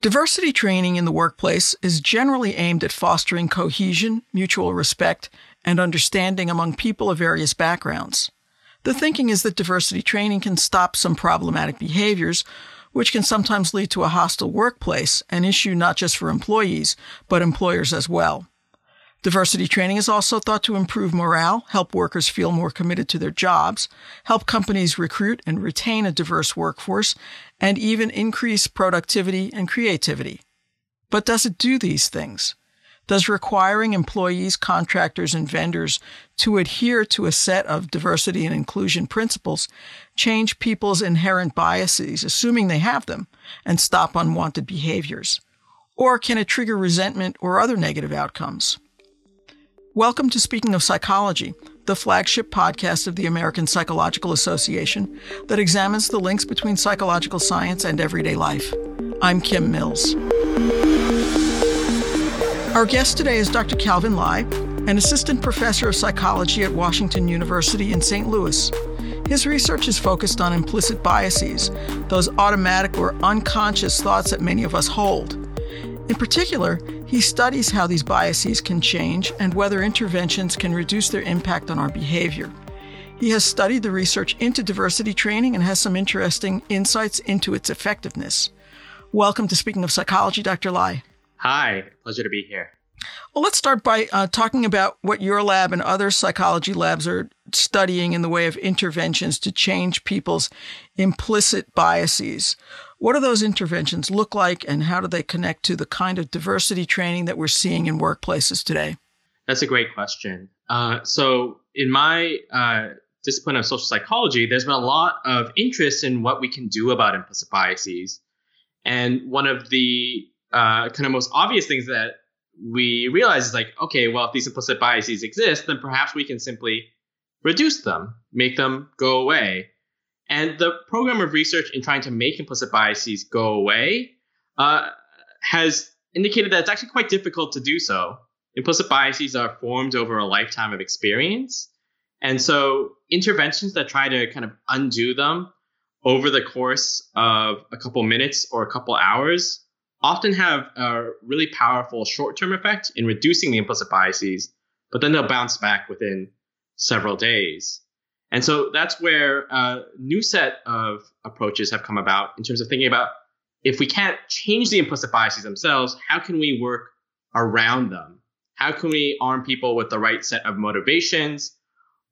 Diversity training in the workplace is generally aimed at fostering cohesion, mutual respect, and understanding among people of various backgrounds. The thinking is that diversity training can stop some problematic behaviors, which can sometimes lead to a hostile workplace, an issue not just for employees, but employers as well. Diversity training is also thought to improve morale, help workers feel more committed to their jobs, help companies recruit and retain a diverse workforce, and even increase productivity and creativity. But does it do these things? Does requiring employees, contractors, and vendors to adhere to a set of diversity and inclusion principles change people's inherent biases, assuming they have them, and stop unwanted behaviors? Or can it trigger resentment or other negative outcomes? Welcome to Speaking of Psychology, the flagship podcast of the American Psychological Association that examines the links between psychological science and everyday life. I'm Kim Mills. Our guest today is Dr. Calvin Lai, an assistant professor of psychology at Washington University in St. Louis. His research is focused on implicit biases, those automatic or unconscious thoughts that many of us hold. In particular, he studies how these biases can change and whether interventions can reduce their impact on our behavior. He has studied the research into diversity training and has some interesting insights into its effectiveness. Welcome to Speaking of Psychology, Dr. Lai. Hi, pleasure to be here. Well, let's start by uh, talking about what your lab and other psychology labs are studying in the way of interventions to change people's implicit biases. What do those interventions look like, and how do they connect to the kind of diversity training that we're seeing in workplaces today? That's a great question. Uh, so, in my uh, discipline of social psychology, there's been a lot of interest in what we can do about implicit biases. And one of the uh, kind of most obvious things that we realize is like, okay, well, if these implicit biases exist, then perhaps we can simply reduce them, make them go away. And the program of research in trying to make implicit biases go away uh, has indicated that it's actually quite difficult to do so. Implicit biases are formed over a lifetime of experience. And so interventions that try to kind of undo them over the course of a couple minutes or a couple hours often have a really powerful short term effect in reducing the implicit biases, but then they'll bounce back within several days. And so that's where a new set of approaches have come about in terms of thinking about if we can't change the implicit biases themselves, how can we work around them? How can we arm people with the right set of motivations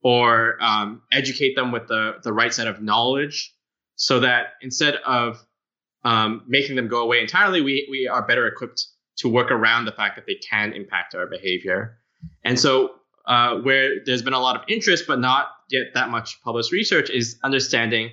or um, educate them with the, the right set of knowledge so that instead of um, making them go away entirely, we, we are better equipped to work around the fact that they can impact our behavior. And so uh, where there's been a lot of interest, but not yet that much published research, is understanding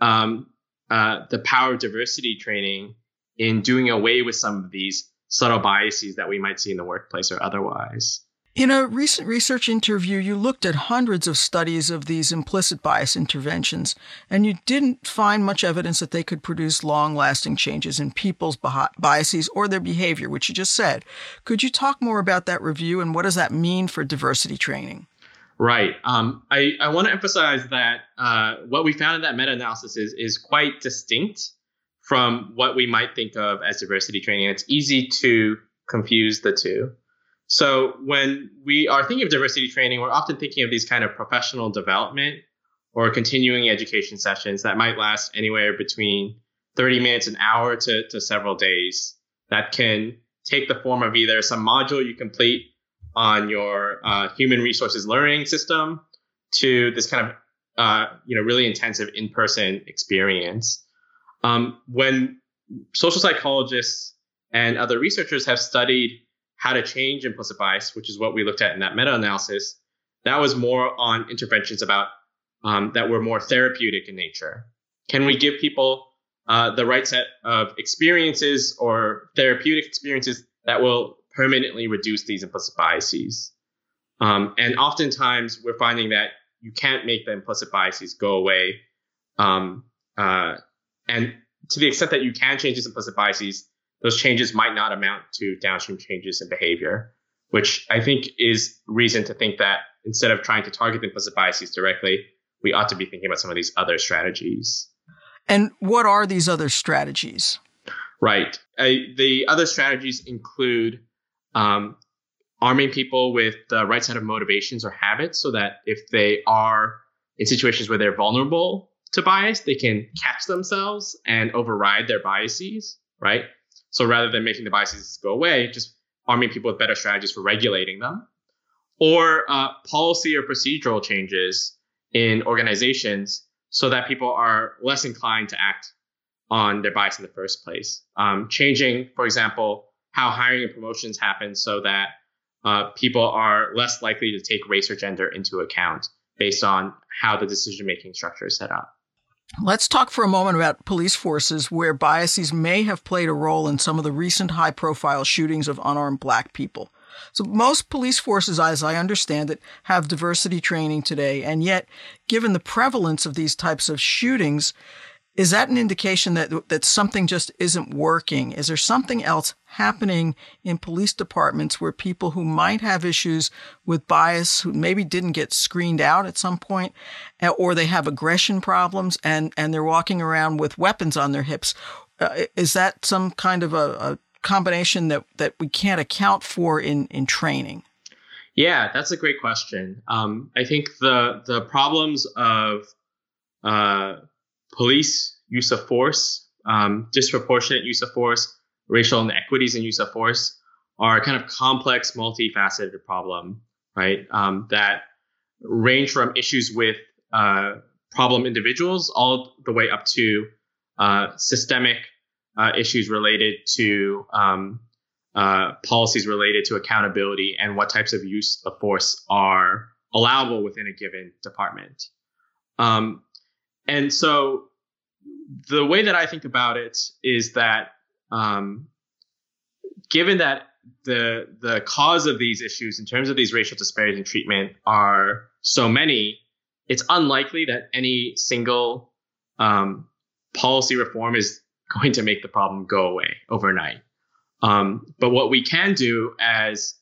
um, uh, the power of diversity training in doing away with some of these subtle biases that we might see in the workplace or otherwise. In a recent research interview, you looked at hundreds of studies of these implicit bias interventions, and you didn't find much evidence that they could produce long lasting changes in people's biases or their behavior, which you just said. Could you talk more about that review and what does that mean for diversity training? Right. Um, I, I want to emphasize that uh, what we found in that meta analysis is, is quite distinct from what we might think of as diversity training. It's easy to confuse the two. So when we are thinking of diversity training, we're often thinking of these kind of professional development or continuing education sessions that might last anywhere between 30 minutes, an hour to, to several days that can take the form of either some module you complete on your uh, human resources learning system to this kind of uh, you know really intensive in-person experience. Um, when social psychologists and other researchers have studied how to change implicit bias, which is what we looked at in that meta-analysis, that was more on interventions about um, that were more therapeutic in nature. Can we give people uh, the right set of experiences or therapeutic experiences that will permanently reduce these implicit biases? Um, and oftentimes, we're finding that you can't make the implicit biases go away. Um, uh, and to the extent that you can change these implicit biases, those changes might not amount to downstream changes in behavior, which I think is reason to think that instead of trying to target the implicit biases directly, we ought to be thinking about some of these other strategies. And what are these other strategies? Right. the other strategies include um, arming people with the right set of motivations or habits so that if they are in situations where they're vulnerable to bias, they can catch themselves and override their biases, right? So rather than making the biases go away, just arming people with better strategies for regulating them. Or uh, policy or procedural changes in organizations so that people are less inclined to act on their bias in the first place. Um, changing, for example, how hiring and promotions happen so that uh, people are less likely to take race or gender into account based on how the decision making structure is set up. Let's talk for a moment about police forces where biases may have played a role in some of the recent high profile shootings of unarmed black people. So most police forces, as I understand it, have diversity training today. And yet, given the prevalence of these types of shootings, is that an indication that that something just isn't working? Is there something else happening in police departments where people who might have issues with bias, who maybe didn't get screened out at some point, eh, or they have aggression problems and and they're walking around with weapons on their hips? Uh, is that some kind of a, a combination that that we can't account for in in training? Yeah, that's a great question. Um, I think the the problems of uh, police use of force, um, disproportionate use of force, racial inequities in use of force are kind of complex, multifaceted problem, right? Um, that range from issues with uh, problem individuals all the way up to uh, systemic uh, issues related to um, uh, policies related to accountability and what types of use of force are allowable within a given department. Um, and so the way that I think about it is that um, given that the the cause of these issues in terms of these racial disparities in treatment are so many, it's unlikely that any single um, policy reform is going to make the problem go away overnight. Um, but what we can do as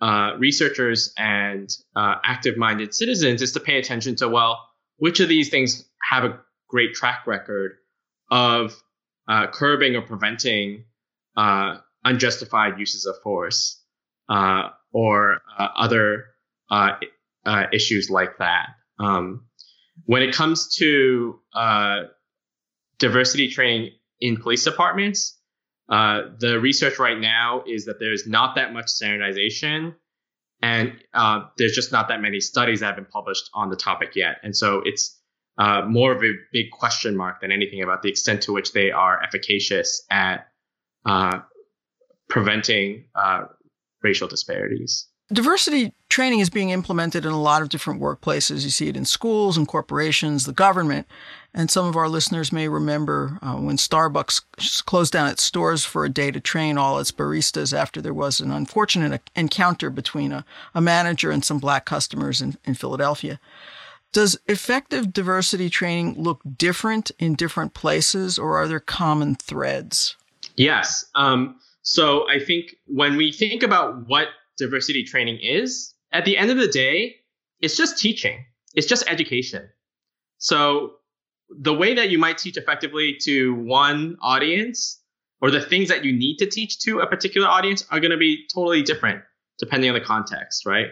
uh, researchers and uh, active minded citizens is to pay attention to well, which of these things have a great track record of uh, curbing or preventing uh, unjustified uses of force uh, or uh, other uh, uh, issues like that. Um, when it comes to diversity training in police departments, the research right now is that there's not that much standardization and there's just not that many studies that have been published on the topic yet. And so it's uh, more of a big question mark than anything about the extent to which they are efficacious at uh, preventing uh, racial disparities. Diversity training is being implemented in a lot of different workplaces. You see it in schools and corporations, the government. And some of our listeners may remember uh, when Starbucks closed down its stores for a day to train all its baristas after there was an unfortunate encounter between a, a manager and some black customers in, in Philadelphia. Does effective diversity training look different in different places, or are there common threads? Yes. Um, so I think when we think about what diversity training is, at the end of the day, it's just teaching, it's just education. So the way that you might teach effectively to one audience or the things that you need to teach to a particular audience are going to be totally different depending on the context, right?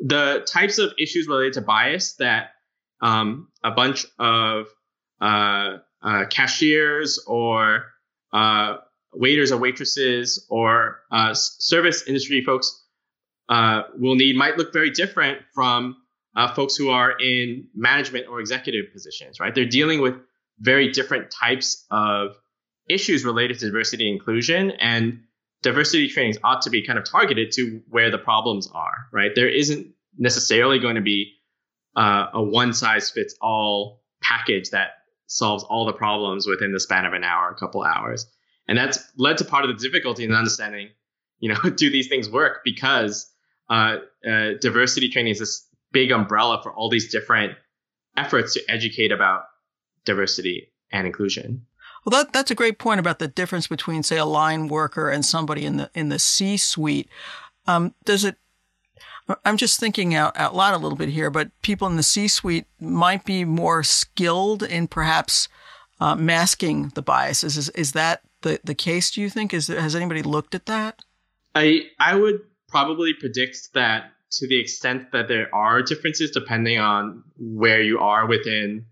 The types of issues related to bias that um, a bunch of uh, uh, cashiers or uh, waiters or waitresses or uh, service industry folks uh, will need might look very different from uh, folks who are in management or executive positions, right? They're dealing with very different types of issues related to diversity and inclusion and diversity trainings ought to be kind of targeted to where the problems are, right? There isn't necessarily going to be uh, a one size fits all package that solves all the problems within the span of an hour, a couple hours. And that's led to part of the difficulty in understanding, you know, do these things work? Because uh, uh, diversity training is this big umbrella for all these different efforts to educate about diversity and inclusion. Well, that, that's a great point about the difference between, say, a line worker and somebody in the in the C suite. Um, does it I'm just thinking out, out loud a little bit here, but people in the C suite might be more skilled in perhaps uh, masking the biases. Is, is that the, the case, do you think? Is there, has anybody looked at that? I I would probably predicts that to the extent that there are differences depending on where you are within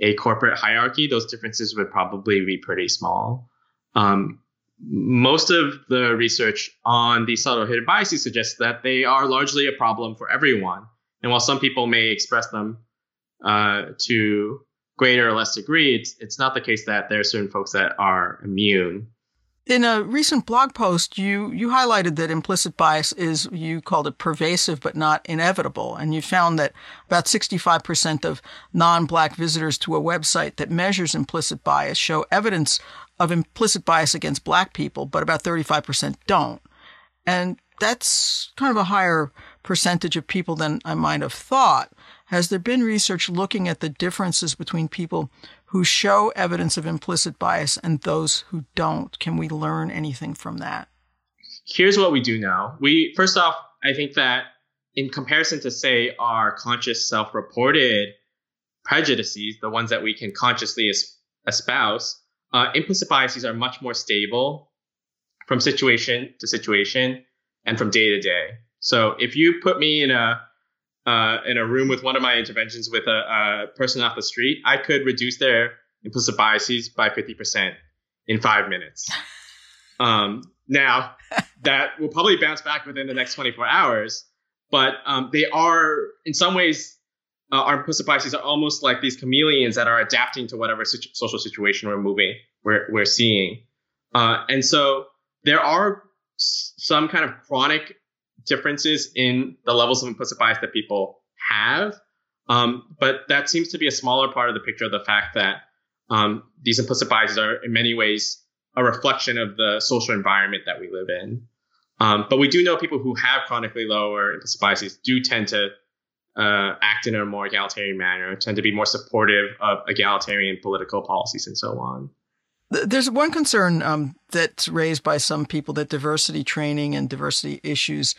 a corporate hierarchy, those differences would probably be pretty small. Um, most of the research on these subtle hidden biases suggests that they are largely a problem for everyone. And while some people may express them uh, to greater or less degree, it's, it's not the case that there are certain folks that are immune. In a recent blog post, you, you highlighted that implicit bias is, you called it pervasive but not inevitable. And you found that about 65% of non black visitors to a website that measures implicit bias show evidence of implicit bias against black people, but about 35% don't. And that's kind of a higher percentage of people than I might have thought. Has there been research looking at the differences between people who show evidence of implicit bias and those who don't? Can we learn anything from that? Here's what we do know. We first off, I think that in comparison to say our conscious self-reported prejudices, the ones that we can consciously espouse, uh, implicit biases are much more stable from situation to situation and from day to day. So if you put me in a uh, in a room with one of my interventions with a, a, person off the street, I could reduce their implicit biases by 50% in five minutes. Um, now, that will probably bounce back within the next 24 hours, but um, they are, in some ways, uh, our implicit biases are almost like these chameleons that are adapting to whatever situ- social situation we're moving, we're, we're seeing. Uh, and so there are s- some kind of chronic differences in the levels of implicit bias that people have. Um, but that seems to be a smaller part of the picture of the fact that um, these implicit biases are in many ways a reflection of the social environment that we live in. Um, but we do know people who have chronically lower implicit biases do tend to uh, act in a more egalitarian manner, tend to be more supportive of egalitarian political policies and so on. There's one concern um, that's raised by some people that diversity training and diversity issues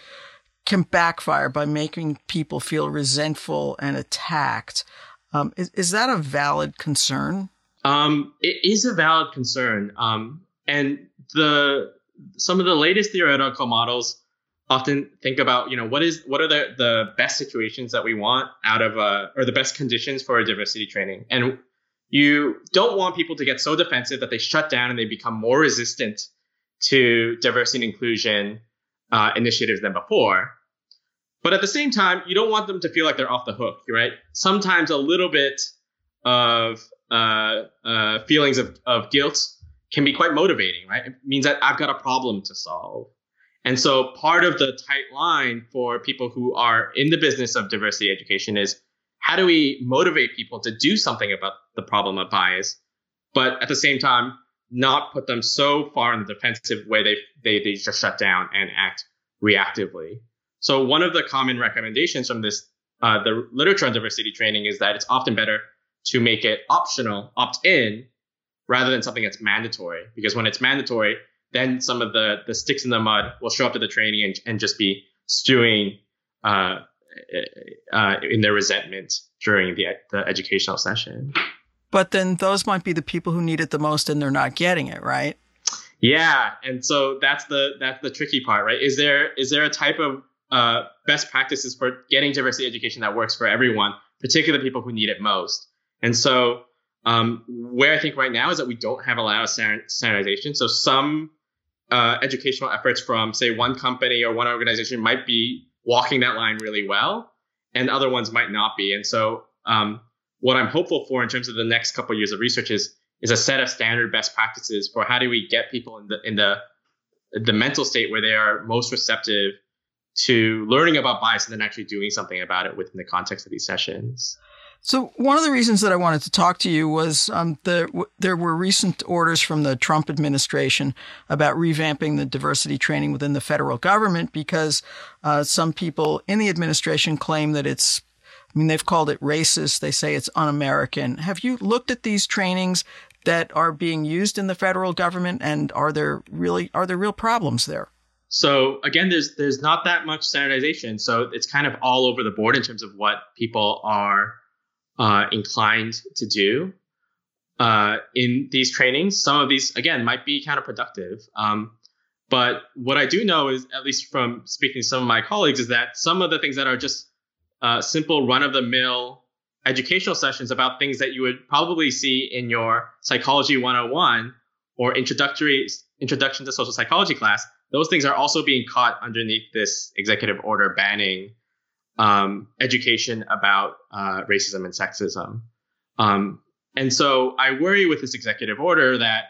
can backfire by making people feel resentful and attacked. Um, is, is, that a valid concern? Um, it is a valid concern. Um, and the some of the latest theoretical models often think about, you know, what is what are the, the best situations that we want out of a or the best conditions for a diversity training. And you don't want people to get so defensive that they shut down and they become more resistant to diversity and inclusion uh, initiatives than before. But at the same time, you don't want them to feel like they're off the hook, right? Sometimes a little bit of uh, uh, feelings of, of guilt can be quite motivating, right? It means that I've got a problem to solve. And so part of the tight line for people who are in the business of diversity education is how do we motivate people to do something about the problem of bias, but at the same time, not put them so far in the defensive way they, they, they just shut down and act reactively. So one of the common recommendations from this, uh, the literature on diversity training is that it's often better to make it optional, opt in, rather than something that's mandatory. Because when it's mandatory, then some of the, the sticks in the mud will show up to the training and, and just be stewing uh, uh, in their resentment during the, the educational session. But then those might be the people who need it the most and they're not getting it, right? Yeah, and so that's the that's the tricky part, right? Is there is there a type of uh, best practices for getting diversity education that works for everyone, particularly people who need it most? And so um, where I think right now is that we don't have a lot of standardization. So some uh, educational efforts from say one company or one organization might be walking that line really well, and other ones might not be. And so, um, what I'm hopeful for in terms of the next couple of years of research is is a set of standard best practices for how do we get people in the in the the mental state where they are most receptive to learning about bias and then actually doing something about it within the context of these sessions. So one of the reasons that I wanted to talk to you was um, the, w- there were recent orders from the Trump administration about revamping the diversity training within the federal government because uh, some people in the administration claim that it's I mean, they've called it racist. They say it's un-American. Have you looked at these trainings that are being used in the federal government, and are there really are there real problems there? So again, there's there's not that much standardization. So it's kind of all over the board in terms of what people are uh, inclined to do. uh, in these trainings. Some of these, again, might be counterproductive. Um, but what I do know is, at least from speaking to some of my colleagues, is that some of the things that are just uh, simple run of the mill educational sessions about things that you would probably see in your psychology 101 or introductory introduction to social psychology class those things are also being caught underneath this executive order banning um, education about uh, racism and sexism um, and so i worry with this executive order that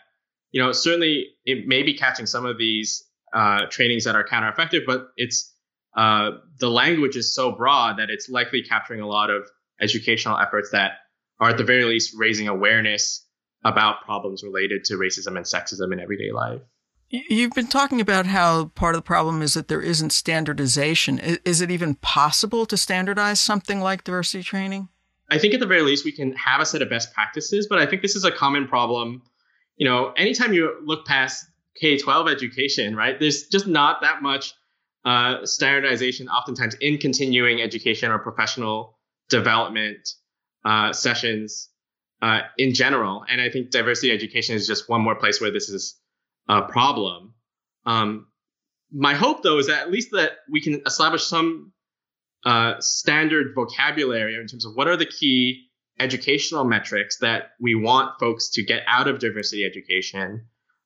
you know certainly it may be catching some of these uh, trainings that are counter-effective but it's uh, the language is so broad that it's likely capturing a lot of educational efforts that are at the very least raising awareness about problems related to racism and sexism in everyday life. You've been talking about how part of the problem is that there isn't standardization. Is it even possible to standardize something like diversity training? I think at the very least we can have a set of best practices, but I think this is a common problem. You know, anytime you look past K 12 education, right, there's just not that much uh, standardization oftentimes in continuing education or professional development uh, sessions uh, in general. And I think diversity education is just one more place where this is a problem. Um, my hope, though, is that at least that we can establish some uh, standard vocabulary in terms of what are the key educational metrics that we want folks to get out of diversity education.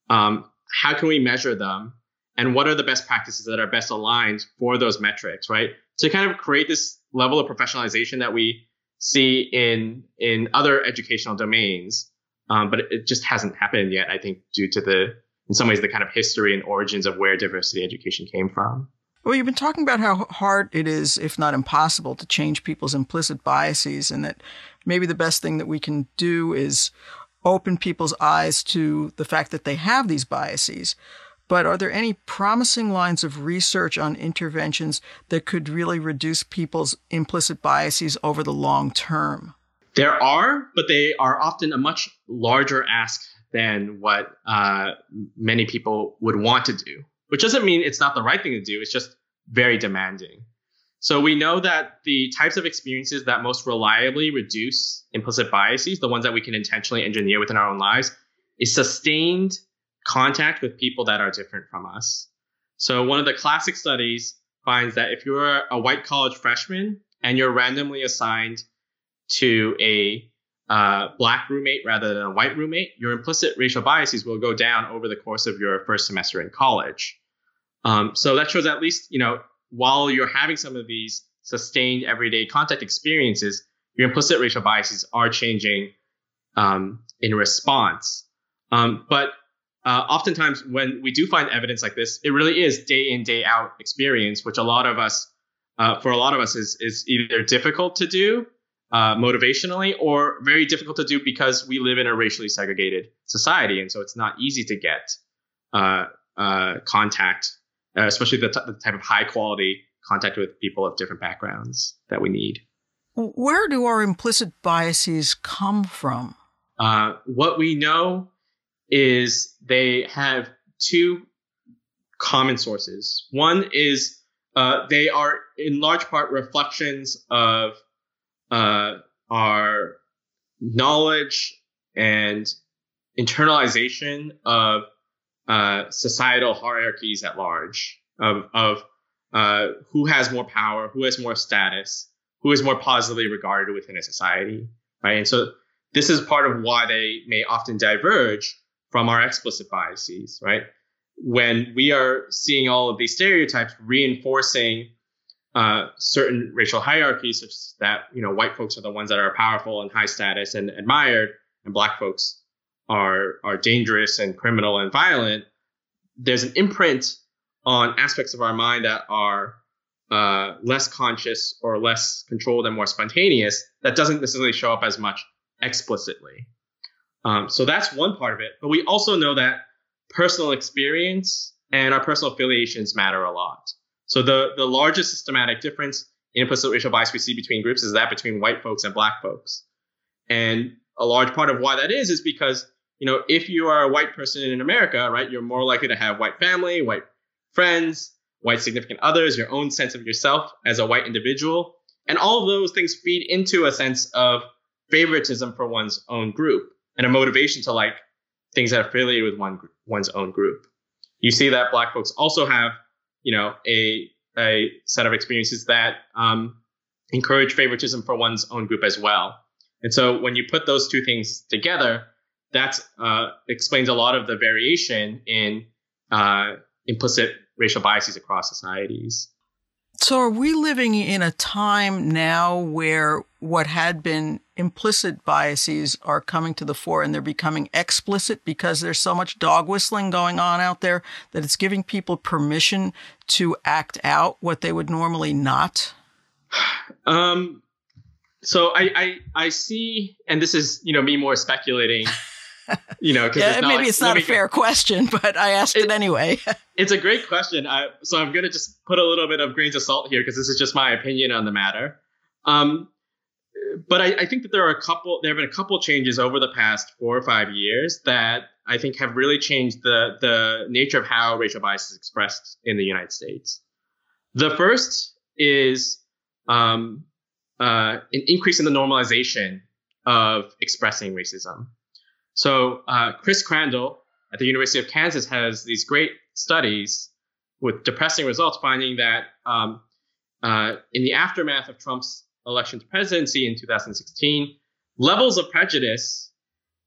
Um, how can we measure them? and what are the best practices that are best aligned for those metrics, right? To kind of create this level of professionalization that we see in in other educational domains, um, but it just hasn't happened yet. I think due to the in some ways the kind of history and origins of where diversity education came from. Well, you've been talking about how hard it is, if not impossible, to change people's implicit biases, and that maybe the best thing that we can do is open people's eyes to the fact that they have these biases. But are there any promising lines of research on interventions that could really reduce people's implicit biases over the long term? There are, but they are often a much larger ask than what uh, many people would want to do, which doesn't mean it's not the right thing to do. It's just very demanding. So we know that the types of experiences that most reliably reduce implicit biases, the ones that we can intentionally engineer within our own lives, is sustained contact with people that are different from us. So one of the classic studies finds that if you're a white college freshman and you're randomly assigned to a uh, black roommate rather than a white roommate, your implicit racial biases will go down over the course of your first semester in college. Um, so that shows at least, you know, while you're having some of these sustained everyday contact experiences, your implicit racial biases are changing um, in response. Um, but uh, oftentimes when we do find evidence like this, it really is day in day out experience, which a lot of us, uh, for a lot of us, is is either difficult to do uh, motivationally or very difficult to do because we live in a racially segregated society, and so it's not easy to get uh, uh, contact, uh, especially the, t- the type of high quality contact with people of different backgrounds that we need. Where do our implicit biases come from? what we know is they have two common sources. One is uh, they are in large part reflections of uh, our knowledge and internalization of uh, societal hierarchies at large, of, of uh, who has more power, who has more status, who is more positively regarded within a society, right? And so this is part of why they may often diverge from our explicit biases, right? When we are seeing all of these stereotypes reinforcing uh, certain racial hierarchies, such that you know white folks are the ones that are powerful and high status and admired, and black folks are are dangerous and criminal and violent. There's an imprint on aspects of our mind that are uh, less conscious or less controlled and more spontaneous that doesn't necessarily show up as much explicitly. Um, so that's one part of it. But we also know that personal experience and our personal affiliations matter a lot. So the, the largest systematic difference in implicit racial bias we see between groups is that between white folks and black folks. And a large part of why that is is because, you know, if you are a white person in America, right, you're more likely to have white family, white friends, white significant others, your own sense of yourself as a white individual. And all of those things feed into a sense of favoritism for one's own group and a motivation to like things that are affiliated with one one's own group. You see that black folks also have, you know, a a set of experiences that um, encourage favoritism for one's own group as well. And so when you put those two things together, that uh, explains a lot of the variation in uh, implicit racial biases across societies. So, are we living in a time now where what had been implicit biases are coming to the fore and they're becoming explicit because there's so much dog whistling going on out there that it's giving people permission to act out what they would normally not? Um, so I, I I see, and this is you know me more speculating. you know, yeah, maybe like, it's not a fair question, but I asked it, it anyway. it's a great question. I, so I'm going to just put a little bit of grains of salt here because this is just my opinion on the matter. Um, but I, I, think that there are a couple. There have been a couple changes over the past four or five years that I think have really changed the the nature of how racial bias is expressed in the United States. The first is um, uh, an increase in the normalization of expressing racism. So uh, Chris Crandall at the University of Kansas has these great studies with depressing results, finding that um, uh, in the aftermath of Trump's election to presidency in 2016, levels of prejudice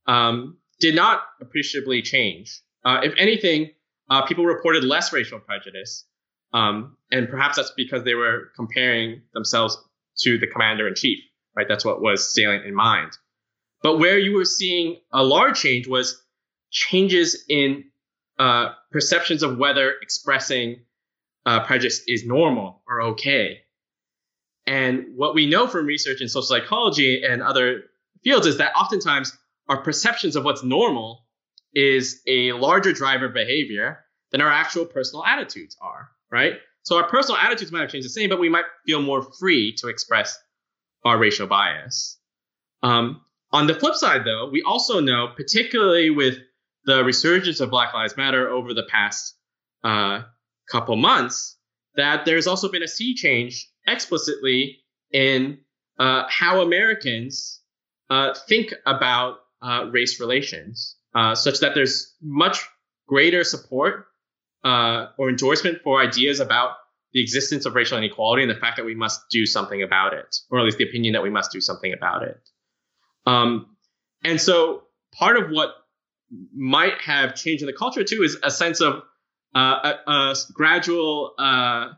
um, did not appreciably change. Uh, if anything, uh, people reported less racial prejudice, um, and perhaps that's because they were comparing themselves to the commander in chief. Right, that's what was salient in mind. But where you were seeing a large change was changes in uh, perceptions of whether expressing uh, prejudice is normal or okay. And what we know from research in social psychology and other fields is that oftentimes our perceptions of what's normal is a larger driver of behavior than our actual personal attitudes are, right? So our personal attitudes might have changed the same, but we might feel more free to express our racial bias. Um, on the flip side, though, we also know, particularly with the resurgence of Black Lives Matter over the past uh, couple months, that there's also been a sea change explicitly in uh, how Americans uh, think about uh, race relations, uh, such that there's much greater support uh, or endorsement for ideas about the existence of racial inequality and the fact that we must do something about it, or at least the opinion that we must do something about it. Um, and so part of what might have changed in the culture too is a sense of uh, a, a, gradual uh,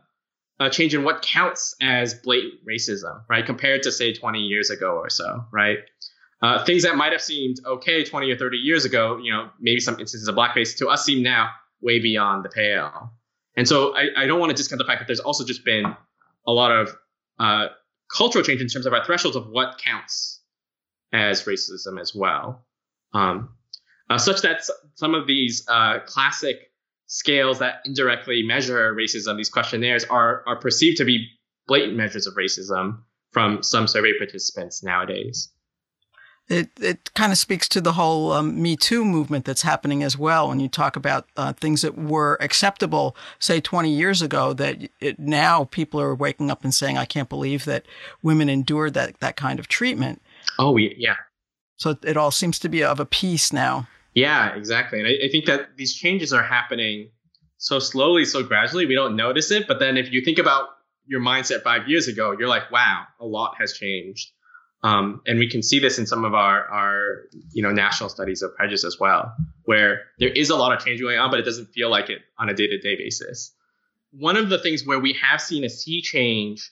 a change in what counts as blatant racism, right? Compared to say 20 years ago or so, right? Uh, things that might have seemed okay 20 or 30 years ago, you know, maybe some instances of blackface to us seem now way beyond the pale. And so I, I don't want to discount the fact that there's also just been a lot of uh, cultural change in terms of our thresholds of what counts as racism as well, um, uh, such that some of these uh, classic scales that indirectly measure racism, these questionnaires, are are perceived to be blatant measures of racism from some survey participants nowadays. It it kind of speaks to the whole um, Me Too movement that's happening as well. When you talk about uh, things that were acceptable, say 20 years ago, that it, now people are waking up and saying, "I can't believe that women endured that that kind of treatment." Oh, yeah. So it all seems to be of a piece now. Yeah, exactly. And I, I think that these changes are happening so slowly, so gradually, we don't notice it. But then if you think about your mindset five years ago, you're like, wow, a lot has changed. Um, and we can see this in some of our, our, you know, national studies of prejudice as well, where there is a lot of change going on, but it doesn't feel like it on a day-to-day basis. One of the things where we have seen a sea change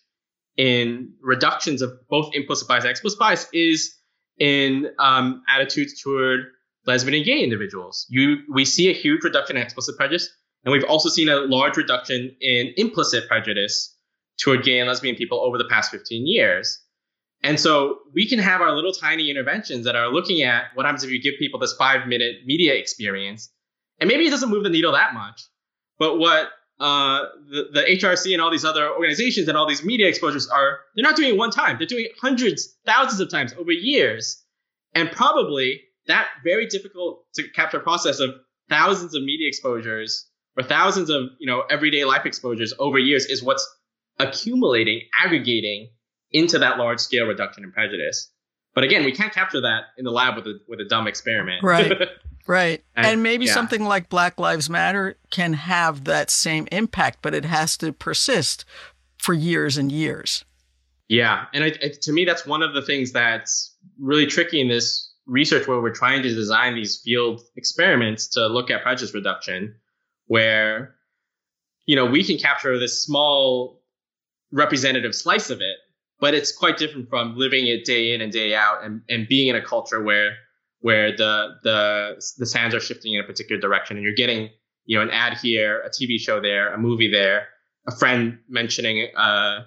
in reductions of both implicit bias and explicit bias is in um, attitudes toward lesbian and gay individuals. You we see a huge reduction in explicit prejudice, and we've also seen a large reduction in implicit prejudice toward gay and lesbian people over the past 15 years. And so we can have our little tiny interventions that are looking at what happens if you give people this five minute media experience. And maybe it doesn't move the needle that much. But what uh, the, the HRC and all these other organizations and all these media exposures are they're not doing it one time. They're doing it hundreds, thousands of times over years. And probably that very difficult to capture process of thousands of media exposures or thousands of you know everyday life exposures over years is what's accumulating, aggregating into that large scale reduction in prejudice. But again, we can't capture that in the lab with a with a dumb experiment. Right. Right. And, And- maybe yeah. something like Black Lives Matter can have that same impact, but it has to persist for years and years. Yeah, and I, I, to me, that's one of the things that's really tricky in this research, where we're trying to design these field experiments to look at prejudice reduction, where you know we can capture this small representative slice of it, but it's quite different from living it day in and day out, and, and being in a culture where where the the the sands are shifting in a particular direction, and you're getting you know an ad here, a TV show there, a movie there, a friend mentioning uh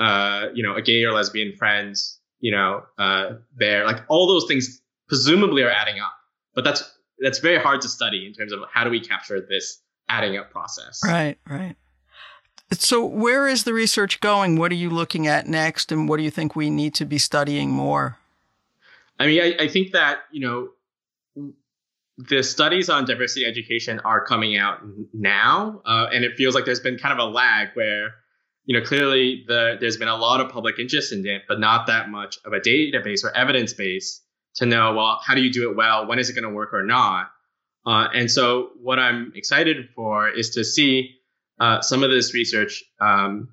uh, you know, a gay or lesbian friend, you know, uh, there, like all those things presumably are adding up. But that's that's very hard to study in terms of how do we capture this adding up process. Right, right. So, where is the research going? What are you looking at next? And what do you think we need to be studying more? I mean, I, I think that you know the studies on diversity education are coming out now, uh, and it feels like there's been kind of a lag where you know clearly the there's been a lot of public interest in it, but not that much of a database or evidence base to know well how do you do it well, when is it going to work or not. Uh, and so what I'm excited for is to see uh, some of this research um,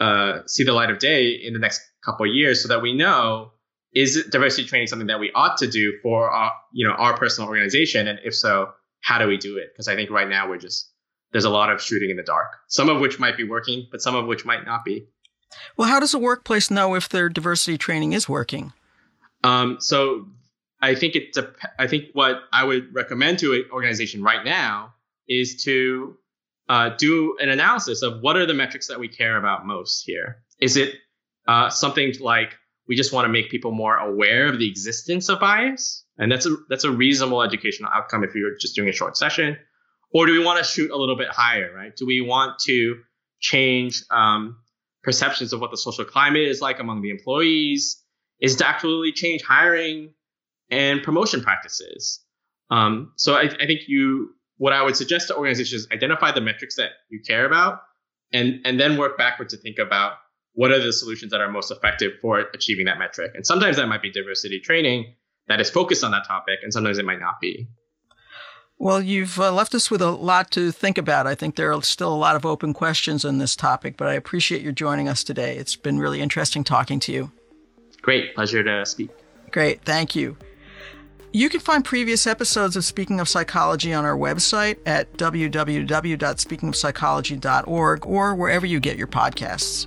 uh, see the light of day in the next couple years, so that we know is diversity training something that we ought to do for our you know our personal organization, and if so, how do we do it? Because I think right now we're just there's a lot of shooting in the dark, some of which might be working, but some of which might not be. Well, how does a workplace know if their diversity training is working? Um, so I think it. dep- I think what I would recommend to an organization right now is to uh, do an analysis of what are the metrics that we care about most here. Is it uh, something like we just want to make people more aware of the existence of bias, and that's a that's a reasonable educational outcome if you're just doing a short session, or do we want to shoot a little bit higher? Right? Do we want to change um, perceptions of what the social climate is like among the employees? Is to actually change hiring and promotion practices. Um, so I, I think you, what I would suggest to organizations, identify the metrics that you care about, and and then work backward to think about what are the solutions that are most effective for achieving that metric. And sometimes that might be diversity training that is focused on that topic, and sometimes it might not be. Well, you've uh, left us with a lot to think about. I think there are still a lot of open questions on this topic, but I appreciate your joining us today. It's been really interesting talking to you. Great, pleasure to speak. Great, thank you. You can find previous episodes of Speaking of Psychology on our website at www.speakingofpsychology.org or wherever you get your podcasts.